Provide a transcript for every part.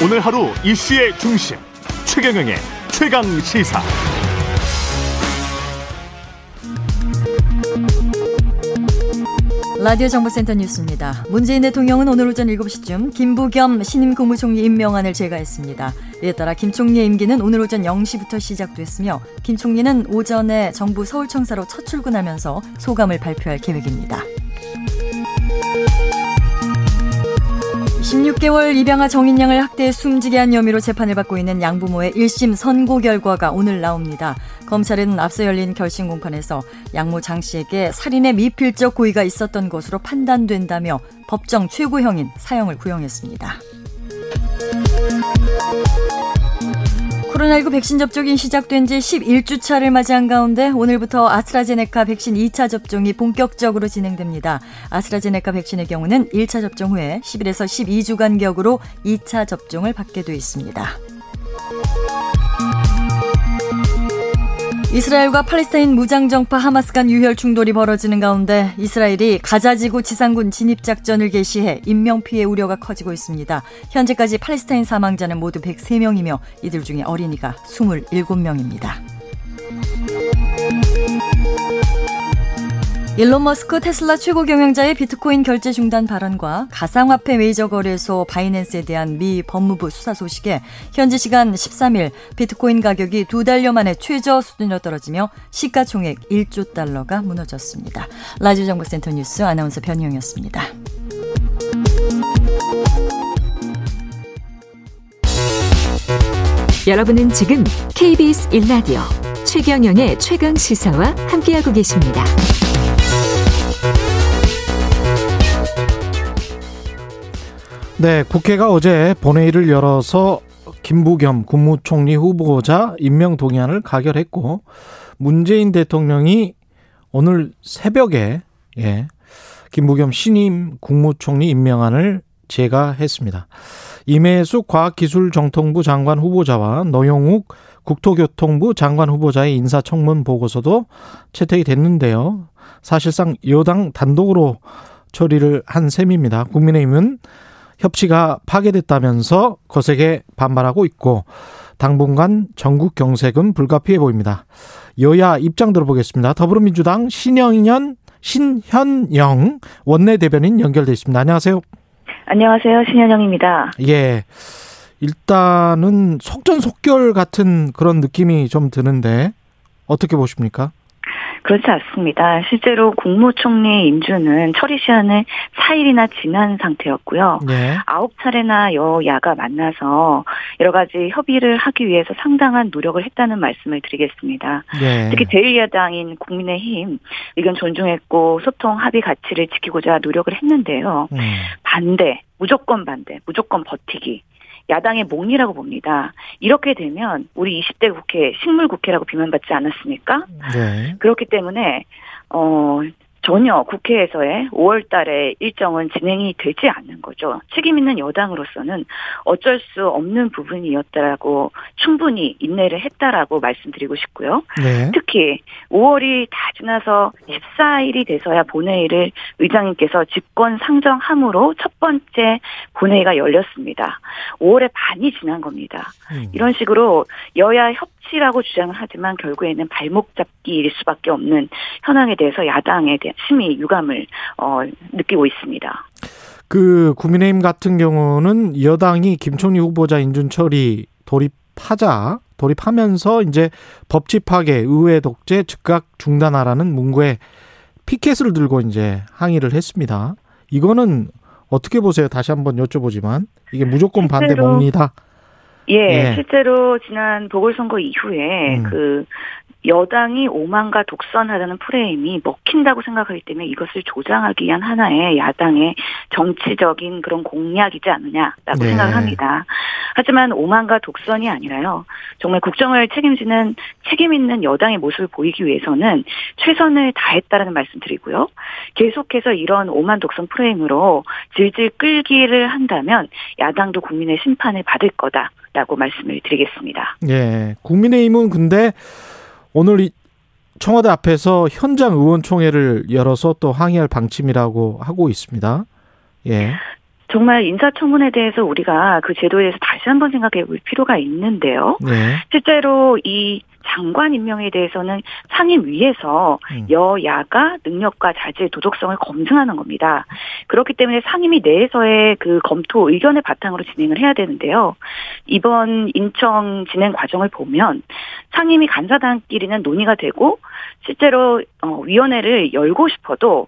오늘 하루 이슈의 중심 최경영의 최강 시사. 라디오 정보센터 뉴스입니다. 문재인 대통령은 오늘 오전 7시쯤 김부겸 신임 국무총리 임명안을 제거했습니다. 이에 따라 김 총리의 임기는 오늘 오전 0시부터 시작됐으며 김 총리는 오전에 정부 서울청사로 첫 출근하면서 소감을 발표할 계획입니다. 16개월 입양아 정인양을 학대해 숨지게 한 혐의로 재판을 받고 있는 양부모의 1심 선고 결과가 오늘 나옵니다. 검찰은 앞서 열린 결심 공판에서 양모 장 씨에게 살인의 미필적 고의가 있었던 것으로 판단된다며 법정 최고형인 사형을 구형했습니다. 코로나19 백신 접종이 시작된 지 11주차를 맞이한 가운데 오늘부터 아스트라제네카 백신 2차 접종이 본격적으로 진행됩니다. 아스트라제네카 백신의 경우는 1차 접종 후에 10일에서 12주 간격으로 2차 접종을 받게 돼 있습니다. 이스라엘과 팔레스타인 무장정파 하마스 간 유혈 충돌이 벌어지는 가운데 이스라엘이 가자지구 지상군 진입작전을 개시해 인명피해 우려가 커지고 있습니다. 현재까지 팔레스타인 사망자는 모두 103명이며 이들 중에 어린이가 27명입니다. 일론 머스크 테슬라 최고 경영자의 비트코인 결제 중단 발언과 가상화폐 메이저 거래소 바이낸스에 대한 미 법무부 수사 소식에 현지 시간 13일 비트코인 가격이 두 달여 만에 최저 수준으로 떨어지며 시가총액 1조 달러가 무너졌습니다. 라디오 정보센터 뉴스 아나운서 변희영이었습니다. 여러분은 지금 KBS 1라디오 최경영의 최강 시사와 함께하고 계십니다. 네, 국회가 어제 본회의를 열어서 김부겸 국무총리 후보자 임명 동의안을 가결했고 문재인 대통령이 오늘 새벽에 예, 김부겸 신임 국무총리 임명안을 제가했습니다. 임혜숙 과학기술정통부 장관 후보자와 노영욱 국토교통부 장관 후보자의 인사청문 보고서도 채택이 됐는데요. 사실상 여당 단독으로 처리를 한 셈입니다. 국민의힘은 협치가 파괴됐다면서 거세게 반발하고 있고 당분간 전국 경색은 불가피해 보입니다. 여야 입장 들어보겠습니다. 더불어민주당 신영현 신현영 원내대변인 연결돼 있습니다. 안녕하세요. 안녕하세요. 신현영입니다. 예. 일단은 속전속결 같은 그런 느낌이 좀 드는데 어떻게 보십니까? 그렇지 않습니다. 실제로 국무총리 임주는 처리 시한을 4일이나 지난 상태였고요. 네. 9차례나 여야가 만나서 여러 가지 협의를 하기 위해서 상당한 노력을 했다는 말씀을 드리겠습니다. 네. 특히 제1야당인 국민의힘 의견 존중했고 소통 합의 가치를 지키고자 노력을 했는데요. 음. 반대, 무조건 반대, 무조건 버티기. 야당의 몽이라고 봅니다. 이렇게 되면 우리 20대 국회 식물 국회라고 비난받지 않았습니까? 네. 그렇기 때문에 어 전혀 국회에서의 5월 달에 일정은 진행이 되지 않는 거죠. 책임 있는 여당으로서는 어쩔 수 없는 부분이었다라고 충분히 인내를 했다라고 말씀드리고 싶고요. 네. 특히 5월이 다 지나서 14일이 돼서야 본회의를 의장님께서 집권 상정함으로 첫 번째 본회의가 열렸습니다. 5월에 반이 지난 겁니다. 음. 이런 식으로 여야 협 협치라고 주장을 하지만 결국에는 발목 잡기일 수밖에 없는 현황에 대해서 야당에 대한 심히 유감을 어, 느끼고 있습니다. 그 국민의힘 같은 경우는 여당이 김총리 후보자 인준 처리 돌입하자 돌입하면서 이제 법치 파괴, 의회 독재 즉각 중단하라는 문구에 피켓을 들고 이제 항의를 했습니다. 이거는 어떻게 보세요? 다시 한번 여쭤보지만 이게 무조건 반대 몽니다. 예, 예, 실제로 지난 보궐선거 이후에 음. 그 여당이 오만과 독선하다는 프레임이 먹힌다고 생각하기 때문에 이것을 조장하기 위한 하나의 야당의 정치적인 그런 공약이지 않느냐라고 네. 생각을 합니다. 하지만 오만과 독선이 아니라요. 정말 국정을 책임지는 책임 있는 여당의 모습을 보이기 위해서는 최선을 다했다라는 말씀드리고요. 계속해서 이런 오만 독선 프레임으로 질질 끌기를 한다면 야당도 국민의 심판을 받을 거다 라고 말씀을 드리겠습니다. 예. 국민의힘은 근데 오늘 청와대 앞에서 현장 의원총회를 열어서 또 항의할 방침이라고 하고 있습니다. 예. 정말 인사청문회에 대해서 우리가 그 제도에 대해서 다시 한번 생각해 볼 필요가 있는데요. 네. 실제로 이 장관 임명에 대해서는 상임위에서 음. 여야가 능력과 자질, 도덕성을 검증하는 겁니다. 그렇기 때문에 상임위 내에서의 그 검토 의견을 바탕으로 진행을 해야 되는데요. 이번 인청 진행 과정을 보면 상임위 간사단끼리는 논의가 되고 실제로 어, 위원회를 열고 싶어도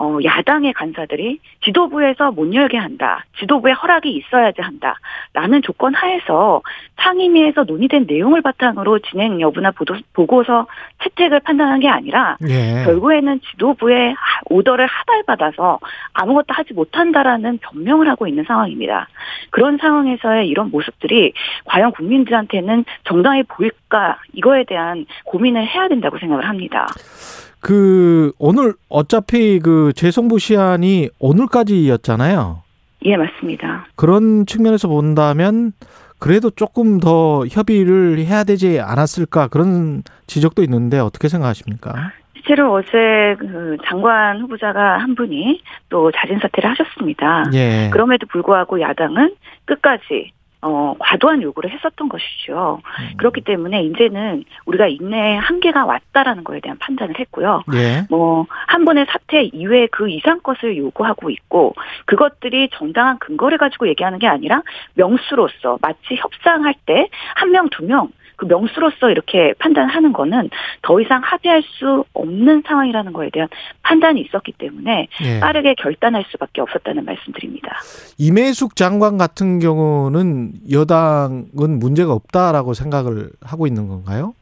어, 야당의 간사들이 지도부에서 못 열게 한다. 지도부의 허락이 있어야지 한다. 라는 조건 하에서 상임위에서 논의된 내용을 바탕으로 진행 여부나 보고서 채택을 판단한 게 아니라 예. 결국에는 지도부의 오더를 하달받아서 아무것도 하지 못한다라는 변명을 하고 있는 상황입니다. 그런 상황에서의 이런 모습들이 과연 국민들한테는 정당해 보일까 이거에 대한 고민을 해야 된다고 생각을 합니다. 그 오늘 어차피 그 재송부 시한이 오늘까지였잖아요. 예, 맞습니다. 그런 측면에서 본다면 그래도 조금 더 협의를 해야 되지 않았을까 그런 지적도 있는데 어떻게 생각하십니까? 실제로 어제 그 장관 후보자가 한 분이 또 자진 사퇴를 하셨습니다. 예. 그럼에도 불구하고 야당은 끝까지 어, 과도한 요구를 했었던 것이죠. 음. 그렇기 때문에 이제는 우리가 인내의 한계가 왔다라는 거에 대한 판단을 했고요. 예. 뭐, 한 번의 사태 이외에 그 이상 것을 요구하고 있고, 그것들이 정당한 근거를 가지고 얘기하는 게 아니라 명수로서 마치 협상할 때 한 명, 두 명, 그 명수로서 이렇게 판단하는 거는 더 이상 합의할 수 없는 상황이라는 거에 대한 판단이 있었기 때문에 예. 빠르게 결단할 수밖에 없었다는 말씀드립니다. 임혜숙 장관 같은 경우는 여당은 문제가 없다라고 생각을 하고 있는 건가요?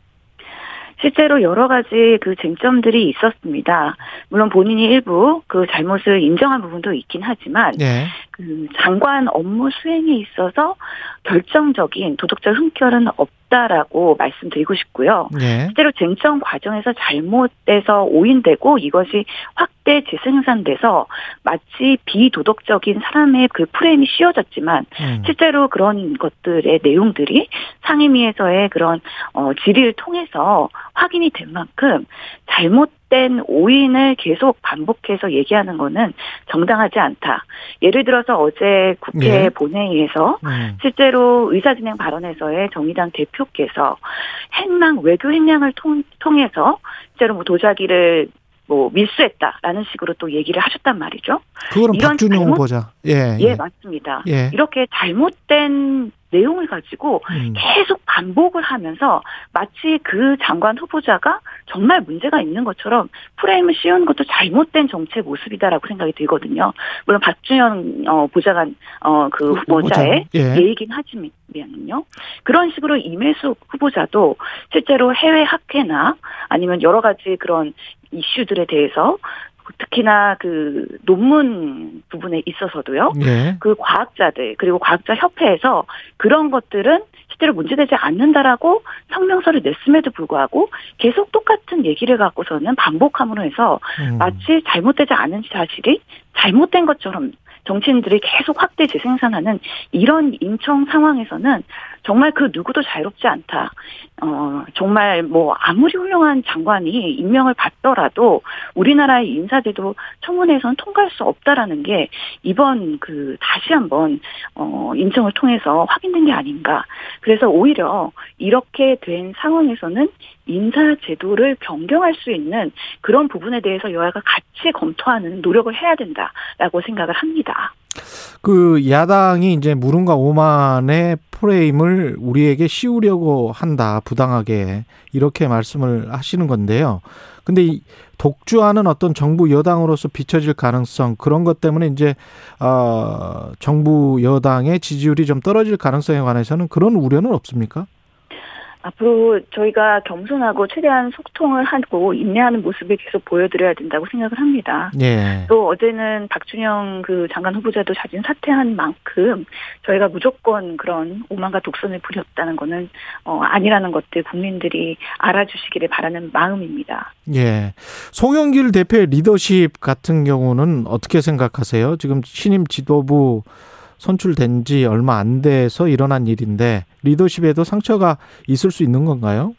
실제로 여러 가지 그 쟁점들이 있었습니다. 물론 본인이 일부 그 잘못을 인정한 부분도 있긴 하지만 네. 그 장관 업무 수행에 있어서 결정적인 도덕적 흠결은 없 다라고 말씀드리고 싶고요. 네. 실제로 쟁점 과정에서 잘못돼서 오인되고 이것이 확대 재생산돼서 마치 비도덕적인 사람의 그 프레임이 씌워졌지만 음. 실제로 그런 것들의 내용들이 상임위에서의 그런 어 질의를 통해서 확인이 된 만큼 잘못 된 오인을 계속 반복해서 얘기하는 거는 정당하지 않다. 예를 들어서 어제 국회 네. 본회의에서 네. 실제로 의사진행 발언에서의 정의당 대표께서 행랑 외교 행량을 통, 통해서 실제로 뭐 도자기를 뭐 밀수했다라는 식으로 또 얘기를 하셨단 말이죠. 그거는 이런 박준영 잘못, 후보자. 예, 예, 예. 맞습니다. 예. 이렇게 잘못된 내용을 가지고 음. 계속 반복을 하면서 마치 그 장관 후보자가 정말 문제가 있는 것처럼 프레임을 씌우는 것도 잘못된 정치의 모습이다라고 생각이 들거든요. 물론 박준영 어, 보좌관 어, 그 후보자의 예. 예이긴 하지만요. 그런 식으로 임혜숙 후보자도 실제로 해외 학회나 아니면 여러 가지 그런 이슈들에 대해서 특히나 그 논문 부분에 있어서도요. 예. 그 과학자들 그리고 과학자 협회에서 그런 것들은 실제로 문제되지 않는다라고 성명서를 냈음에도 불구하고 계속 똑같은 얘기를 갖고서는 반복함으로 해서 음. 마치 잘못되지 않은 사실이 잘못된 것처럼 정치인들이 계속 확대 재생산하는 이런 인청 상황에서는 정말 그 누구도 자유롭지 않다. 어, 정말 뭐 아무리 훌륭한 장관이 임명을 받더라도 우리나라의 인사제도 청문회에서는 통과할 수 없다라는 게 이번 그 다시 한번 어, 인청을 통해서 확인된 게 아닌가. 그래서 오히려 이렇게 된 상황에서는 인사제도를 변경할 수 있는 그런 부분에 대해서 여야가 같이 검토하는 노력을 해야 된다라고 생각을 합니다. 그 야당이 이제 물음과 오만의 프레임을 우리에게 씌우려고 한다 부당하게 이렇게 말씀을 하시는 건데요. 근데 이 독주하는 어떤 정부 여당으로서 비춰질 가능성 그런 것 때문에 이제 어 정부 여당의 지지율이 좀 떨어질 가능성에 관해서는 그런 우려는 없습니까? 앞으로 저희가 겸손하고 최대한 소통을 하고 인내하는 모습을 계속 보여드려야 된다고 생각을 합니다. 예. 또 어제는 박준영 그 장관 후보자도 자진 사퇴한 만큼 저희가 무조건 그런 오만과 독선을 부렸다는 거는 어, 아니라는 것들 국민들이 알아주시기를 바라는 마음입니다. 예. 송영길 대표의 리더십 같은 경우는 어떻게 생각하세요? 지금 신임 지도부 선출된 지 얼마 안 돼서 일어난 일인데 리더십에도 상처가 있을 수 있는 건가요?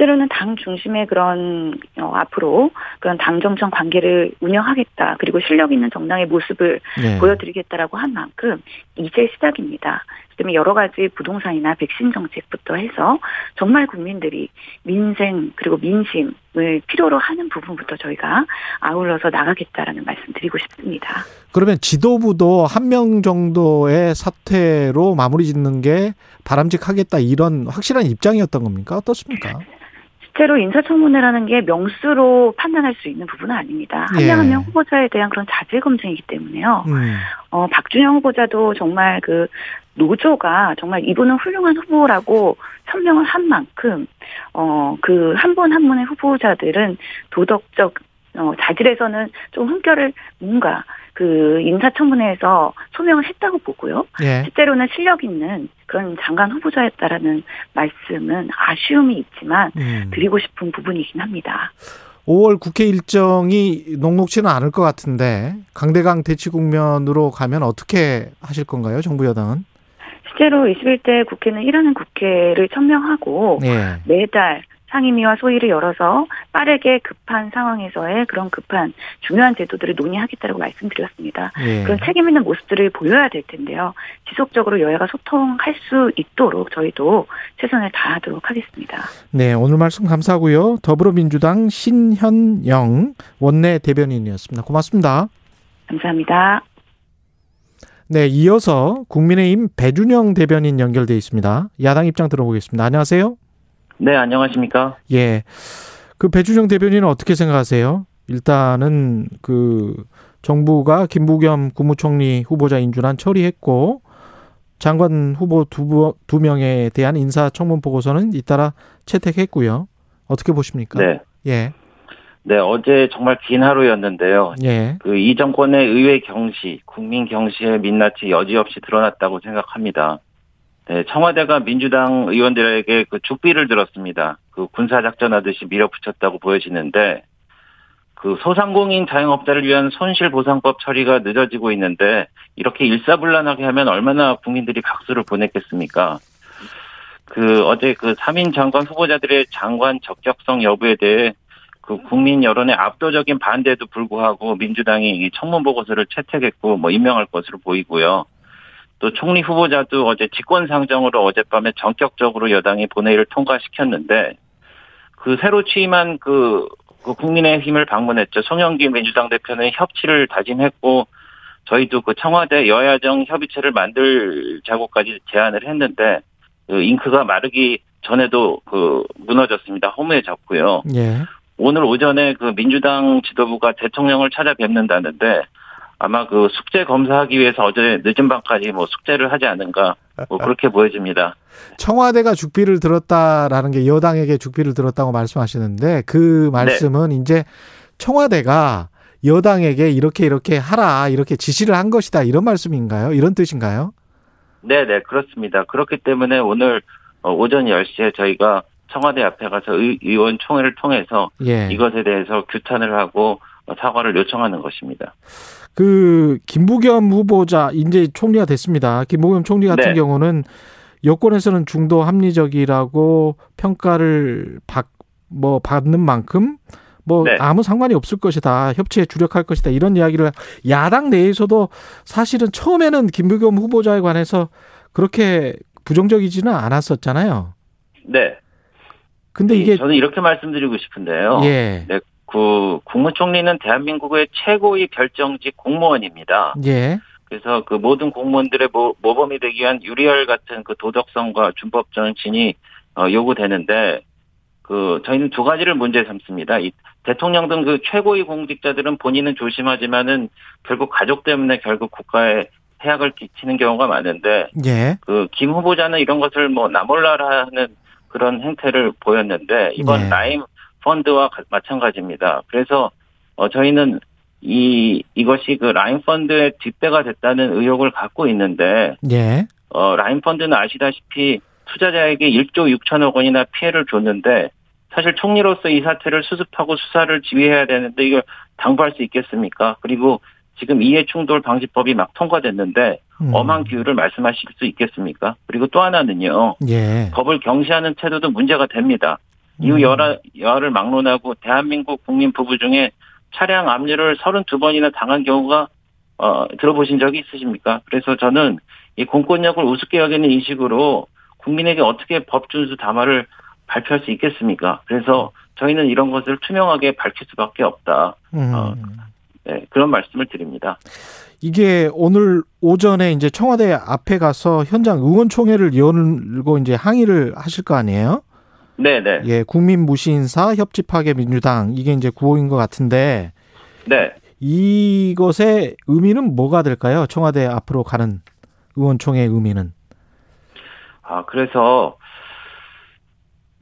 실제로는 당 중심의 그런 어, 앞으로 그런 당 정청 관계를 운영하겠다 그리고 실력 있는 정당의 모습을 네. 보여드리겠다라고 한 만큼 이제 시작입니다. 때문에 여러 가지 부동산이나 백신 정책부터 해서 정말 국민들이 민생 그리고 민심을 필요로 하는 부분부터 저희가 아울러서 나가겠다라는 말씀 드리고 싶습니다. 그러면 지도부도 한 명 정도의 사퇴로 마무리 짓는 게 바람직하겠다 이런 확실한 입장이었던 겁니까? 어떻습니까? 실제로 인사청문회라는 게 명수로 판단할 수 있는 부분은 아닙니다. 한 명 한명 예. 후보자에 대한 그런 자질 검증이기 때문에요. 음. 어, 박준영 후보자도 정말 그 노조가 정말 이분은 훌륭한 후보라고 천명을 한 만큼 어 그 한 분한 분의 후보자들은 도덕적 어 자질에서는 좀 흠결을 뭔가 그 인사청문회에서 소명을 했다고 보고요. 예. 실제로는 실력 있는 그런 장관 후보자였다라는 말씀은 아쉬움이 있지만 음. 드리고 싶은 부분이긴 합니다. 5월 국회 일정이 녹록치는 않을 것 같은데 강대강 대치 국면으로 가면 어떻게 하실 건가요, 정부 여당은? 실제로 21대 국회는 일하는 국회를 천명하고 네. 매달 상임위와 소위를 열어서 빠르게 급한 상황에서의 그런 급한 중요한 제도들을 논의하겠다고 말씀드렸습니다. 예. 그런 책임 있는 모습들을 보여야 될 텐데요. 지속적으로 여야가 소통할 수 있도록 저희도 최선을 다하도록 하겠습니다. 네, 오늘 말씀 감사하고요. 더불어민주당 신현영 원내 대변인이었습니다. 고맙습니다. 감사합니다. 네, 이어서 국민의힘 배준영 대변인 연결돼 있습니다. 야당 입장 들어보겠습니다. 안녕하세요. 네, 안녕하십니까? 예. 그 배준영 대변인은 어떻게 생각하세요? 일단은 그 정부가 김부겸 국무총리 후보자 인준안 처리했고 장관 후보 두, 두 명에 대한 인사 청문 보고서는 잇따라 채택했고요. 어떻게 보십니까? 네. 예. 네, 어제 정말 긴 하루였는데요. 예. 그 이 정권의 의회 경시, 국민 경시의 민낯이 여지없이 드러났다고 생각합니다. 네, 청와대가 민주당 의원들에게 그 죽비를 들었습니다. 그 군사작전 하듯이 밀어붙였다고 보여지는데, 그 소상공인 자영업자를 위한 손실보상법 처리가 늦어지고 있는데, 이렇게 일사불란하게 하면 얼마나 국민들이 박수를 보냈겠습니까? 그 어제 그 3인 장관 후보자들의 장관 적격성 여부에 대해 그 국민 여론의 압도적인 반대에도 불구하고 민주당이 이 청문 보고서를 채택했고 뭐 임명할 것으로 보이고요. 또 총리 후보자도 어제 직권 상정으로 어젯밤에 전격적으로 여당이 본회의를 통과시켰는데 그 새로 취임한 그, 그 국민의힘을 방문했죠. 송영기 민주당 대표는 협치를 다짐했고 저희도 그 청와대 여야정 협의체를 만들자고까지 제안을 했는데 그 잉크가 마르기 전에도 그 무너졌습니다. 허무해졌고요. 예. 오늘 오전에 그 민주당 지도부가 대통령을 찾아뵙는다는데 아마 그 숙제 검사하기 위해서 어제 늦은 밤까지 뭐 숙제를 하지 않은가 뭐 그렇게 보여집니다. 청와대가 죽비를 들었다라는 게 여당에게 죽비를 들었다고 말씀하시는데 그 말씀은 네. 이제 청와대가 여당에게 이렇게 이렇게 하라 이렇게 지시를 한 것이다 이런 말씀인가요? 이런 뜻인가요? 네, 네, 그렇습니다. 그렇기 때문에 오늘 어, 오전 10시에 저희가 청와대 앞에 가서 의, 원 총회를 통해서 예. 이것에 대해서 규탄을 하고 사과를 요청하는 것입니다. 그 김부겸 후보자 이제 총리가 됐습니다. 김부겸 총리 같은 네. 경우는 여권에서는 중도 합리적이라고 평가를 받, 뭐 받는 만큼 뭐 네. 아무 상관이 없을 것이다. 협치에 주력할 것이다. 이런 이야기를 야당 내에서도 사실은 처음에는 김부겸 후보자에 관해서 그렇게 부정적이지는 않았었잖아요. 네. 근데 이게 저는 이렇게 말씀드리고 싶은데요. 예. 네, 그 국무총리는 대한민국의 최고의 결정직 공무원입니다. 예. 그래서 그 모든 공무원들의 모, 모범이 되기 위한 유리알 같은 그 도덕성과 준법 정신이 어, 요구되는데 그 저희는 두 가지를 문제 삼습니다. 이 대통령 등 그 최고의 공직자들은 본인은 조심하지만은 결국 가족 때문에 결국 국가에 해악을 끼치는 경우가 많은데 예. 그김 후보자는 이런 것을 뭐 나몰라라 하는 그런 행태를 보였는데 이번 네. 라임 펀드와 마찬가지입니다. 그래서 어 저희는 이 이것이 그 라임 펀드의 뒷배가 됐다는 의혹을 갖고 있는데 예. 어 라임 펀드는 아시다시피 투자자에게 1조 6천억 원이나 피해를 줬는데 사실 총리로서 이 사태를 수습하고 수사를 지휘해야 되는데 이걸 당부할 수 있겠습니까? 그리고 지금 이해충돌 방지법이 막 통과됐는데 음. 엄한 기후를 말씀하실 수 있겠습니까? 그리고 또 하나는요. 예. 법을 경시하는 태도도 문제가 됩니다. 이후 음. 여하, 여하를 막론하고 대한민국 국민 부부 중에 차량 압류를 32번이나 당한 경우가 어, 들어보신 적이 있으십니까? 그래서 저는 이 공권력을 우습게 여기는 인식으로 국민에게 어떻게 법 준수 담화를 발표할 수 있겠습니까? 그래서 저희는 이런 것을 투명하게 밝힐 수밖에 없다. 음. 어, 네, 그런 말씀을 드립니다. 이게 오늘 오전에 이제 청와대 앞에 가서 현장 의원총회를 열고 이제 항의를 하실 거 아니에요? 네네. 예, 국민 무시 인사 협치 파괴 민주당 이게 이제 구호인 것 같은데. 네. 이것의 의미는 뭐가 될까요? 청와대 앞으로 가는 의원총회 의미는? 아 그래서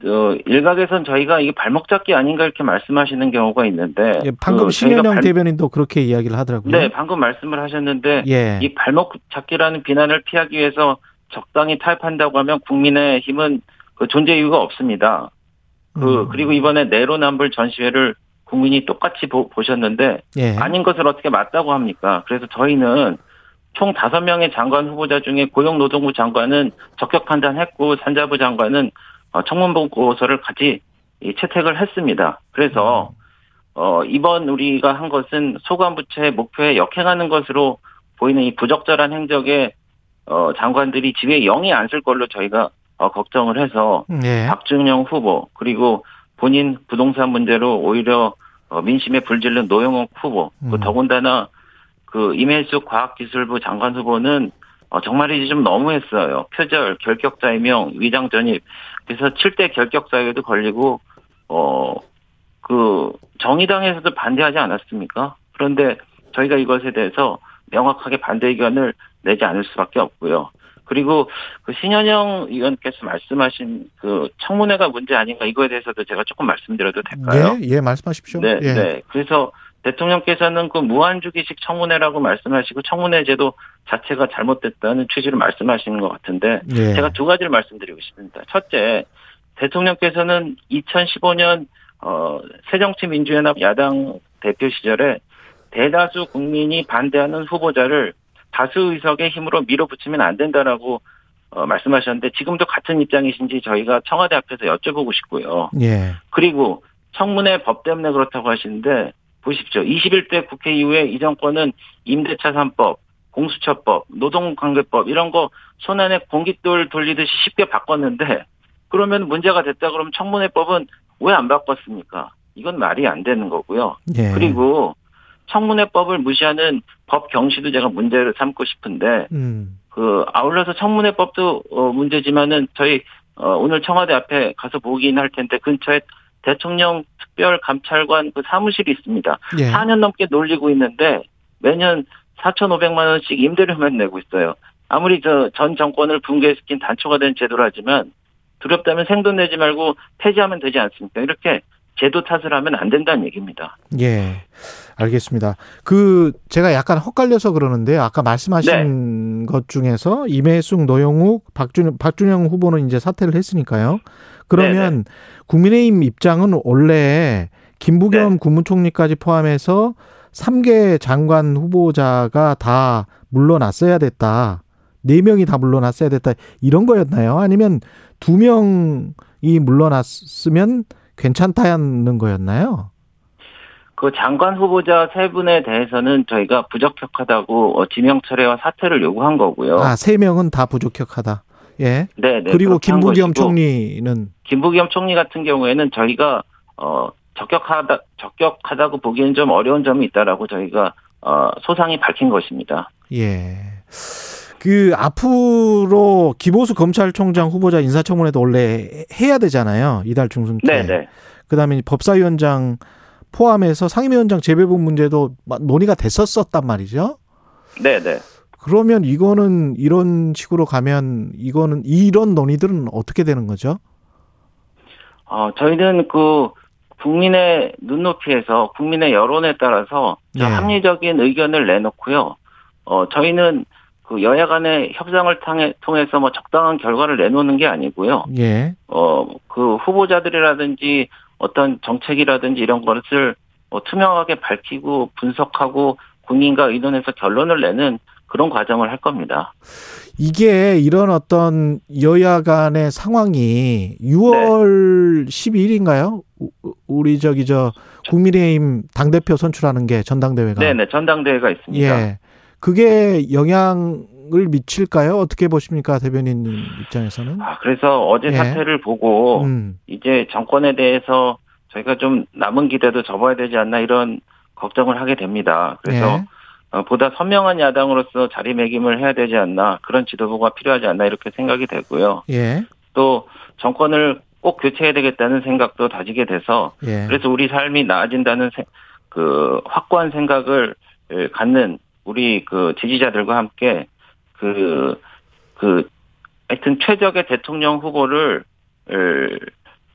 어, 일각에선 저희가 이게 발목 잡기 아닌가 이렇게 말씀하시는 경우가 있는데 예, 방금 그 신현영 발... 대변인도 그렇게 이야기를 하더라고요. 네, 방금 말씀을 하셨는데 예. 이 발목 잡기라는 비난을 피하기 위해서 적당히 타협한다고 하면 국민의 힘은 그 존재 이유가 없습니다. 그 음. 그리고 이번에 내로남불 전시회를 국민이 똑같이 보, 셨는데 예. 아닌 것을 어떻게 맞다고 합니까? 그래서 저희는 총 다섯 명의 장관 후보자 중에 고용노동부 장관은 적격 판단했고 산자부 장관은 어, 청문 보고서를 같이 채택을 했습니다. 그래서 어, 이번 우리가 한 것은 소관부처의 목표에 역행하는 것으로 보이는 이 부적절한 행적에 어, 장관들이 지위에 영이 안 쓸 걸로 저희가 어, 걱정을 해서 네. 박준영 후보 그리고 본인 부동산 문제로 오히려 어, 민심에 불질른 노영욱 후보 그 음. 그 더군다나 그 임혜숙 과학기술부 장관 후보는 어, 정말이지 좀 너무했어요. 표절, 결격자이명, 위장 전입. 그래서 7대 결격자에도 걸리고, 어, 그, 정의당에서도 반대하지 않았습니까? 그런데 저희가 이것에 대해서 명확하게 반대 의견을 내지 않을 수밖에 없고요. 그리고 그 신현영 의원께서 말씀하신 그 청문회가 문제 아닌가 이거에 대해서도 제가 조금 말씀드려도 될까요? 예, 예, 말씀하십시오. 네, 예. 네. 그래서 대통령께서는 그 무한주기식 청문회라고 말씀하시고 청문회 제도 자체가 잘못됐다는 취지로 말씀하시는 것 같은데 예. 제가 두 가지를 말씀드리고 싶습니다. 첫째, 대통령께서는 2015년 어 새정치민주연합 야당 대표 시절에 대다수 국민이 반대하는 후보자를 다수 의석의 힘으로 밀어붙이면 안 된다라고 어, 말씀하셨는데 지금도 같은 입장이신지 저희가 청와대 앞에서 여쭤보고 싶고요. 예. 그리고 청문회 법 때문에 그렇다고 하시는데 보십시오. 21대 국회 이후에 이 정권은 임대차 3법, 공수처법, 노동관계법 이런 거 손안에 공깃돌 돌리듯이 쉽게 바꿨는데 그러면 문제가 됐다 그러면 청문회법은 왜 안 바꿨습니까? 이건 말이 안 되는 거고요. 예. 그리고 청문회법을 무시하는 법 경시도 제가 문제를 삼고 싶은데 음. 그 아울러서 청문회법도 어 문제지만은 저희 어 오늘 청와대 앞에 가서 보긴 할 텐데 근처에 대통령 특별 감찰관 그 사무실이 있습니다. 예. 4년 넘게 놀리고 있는데 매년 4,500만 원씩 임대료만 내고 있어요. 아무리 저 전 정권을 붕괴시킨 단초가 된 제도라지만 두렵다면 생돈 내지 말고 폐지하면 되지 않습니까? 이렇게 제도 탓을 하면 안 된다는 얘기입니다. 예. 알겠습니다. 그 제가 약간 헛갈려서 그러는데요. 아까 말씀하신 네. 것 중에서 임혜숙, 노영욱, 박준 박준영 후보는 이제 사퇴를 했으니까요. 그러면 네네. 국민의힘 입장은 원래 김부겸 네. 국무총리까지 포함해서 3개 장관 후보자가 다 물러났어야 됐다. 4명이 다 물러났어야 됐다. 이런 거였나요? 아니면 2명이 물러났으면 괜찮다는 거였나요? 그 장관 후보자 세 분에 대해서는 저희가 부적격하다고 어, 지명 철회와 사퇴를 요구한 거고요. 아, 세 명은 다 부적격하다. 예. 네, 네. 그리고 김부겸 총리는 김부겸 총리 같은 경우에는 저희가 어 적격하다 적격하다고 보기엔 좀 어려운 점이 있다라고 저희가 어 소상히 밝힌 것입니다. 예. 그 앞으로 기보수 검찰총장 후보자 인사청문회도 원래 해야 되잖아요. 이달 중순 때. 네네. 그다음에 법사위원장 포함해서 상임위원장 재배분 문제도 논의가 됐었었단 말이죠. 네네. 그러면 이거는 이런 식으로 가면 이거는 이런 논의들은 어떻게 되는 거죠? 어, 저희는 그 국민의 눈높이에서 국민의 여론에 따라서 네. 합리적인 의견을 내놓고요. 어, 저희는 그 여야 간의 협상을 통해, 통해서 뭐 적당한 결과를 내놓는 게 아니고요. 예. 어, 그 후보자들이라든지 어떤 정책이라든지 이런 것을 뭐 투명하게 밝히고 분석하고 국민과 의논해서 결론을 내는 그런 과정을 할 겁니다. 이게 이런 어떤 여야 간의 상황이 6월 네. 12일인가요? 우리 저기 저 국민의힘 당대표 선출하는 게 전당대회가. 네네, 전당대회가 있습니다. 예. 그게 영향을 미칠까요? 어떻게 보십니까, 대변인 입장에서는? 아, 그래서 어제 예. 사태를 보고 음. 이제 정권에 대해서 저희가 좀 남은 기대도 접어야 되지 않나 이런 걱정을 하게 됩니다. 그래서 예. 어, 보다 선명한 야당으로서 자리매김을 해야 되지 않나 그런 지도부가 필요하지 않나 이렇게 생각이 되고요. 예. 또 정권을 꼭 교체해야 되겠다는 생각도 다지게 돼서 예. 그래서 우리 삶이 나아진다는 세, 그 확고한 생각을 갖는 우리 그 지지자들과 함께 그그 그 하여튼 최적의 대통령 후보를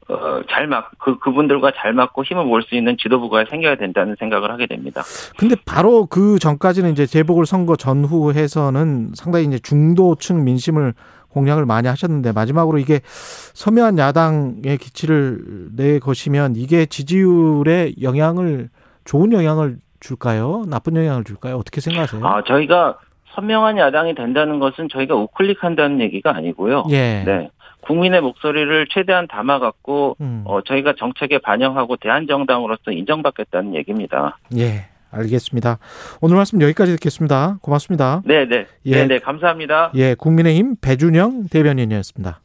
어, 잘 막, 그, 그분들과 잘 맞고 힘을 모을 수 있는 지도부가 생겨야 된다는 생각을 하게 됩니다. 근데 바로 그 전까지는 이제 재보궐 선거 전후해서는 상당히 이제 중도층 민심을 공략을 많이 하셨는데 마지막으로 이게 서면 야당의 기치를 내 것이면 이게 지지율에 영향을 좋은 영향을 줄까요? 나쁜 영향을 줄까요? 어떻게 생각하세요? 아, 저희가 선명한 야당이 된다는 것은 저희가 우클릭한다는 얘기가 아니고요. 예. 네. 국민의 목소리를 최대한 담아갖고 음. 어, 저희가 정책에 반영하고 대한정당으로서 인정받겠다는 얘기입니다. 예, 알겠습니다. 오늘 말씀 여기까지 듣겠습니다. 고맙습니다. 네, 네, 예. 네, 네, 감사합니다. 예, 국민의힘 배준영 대변인이었습니다.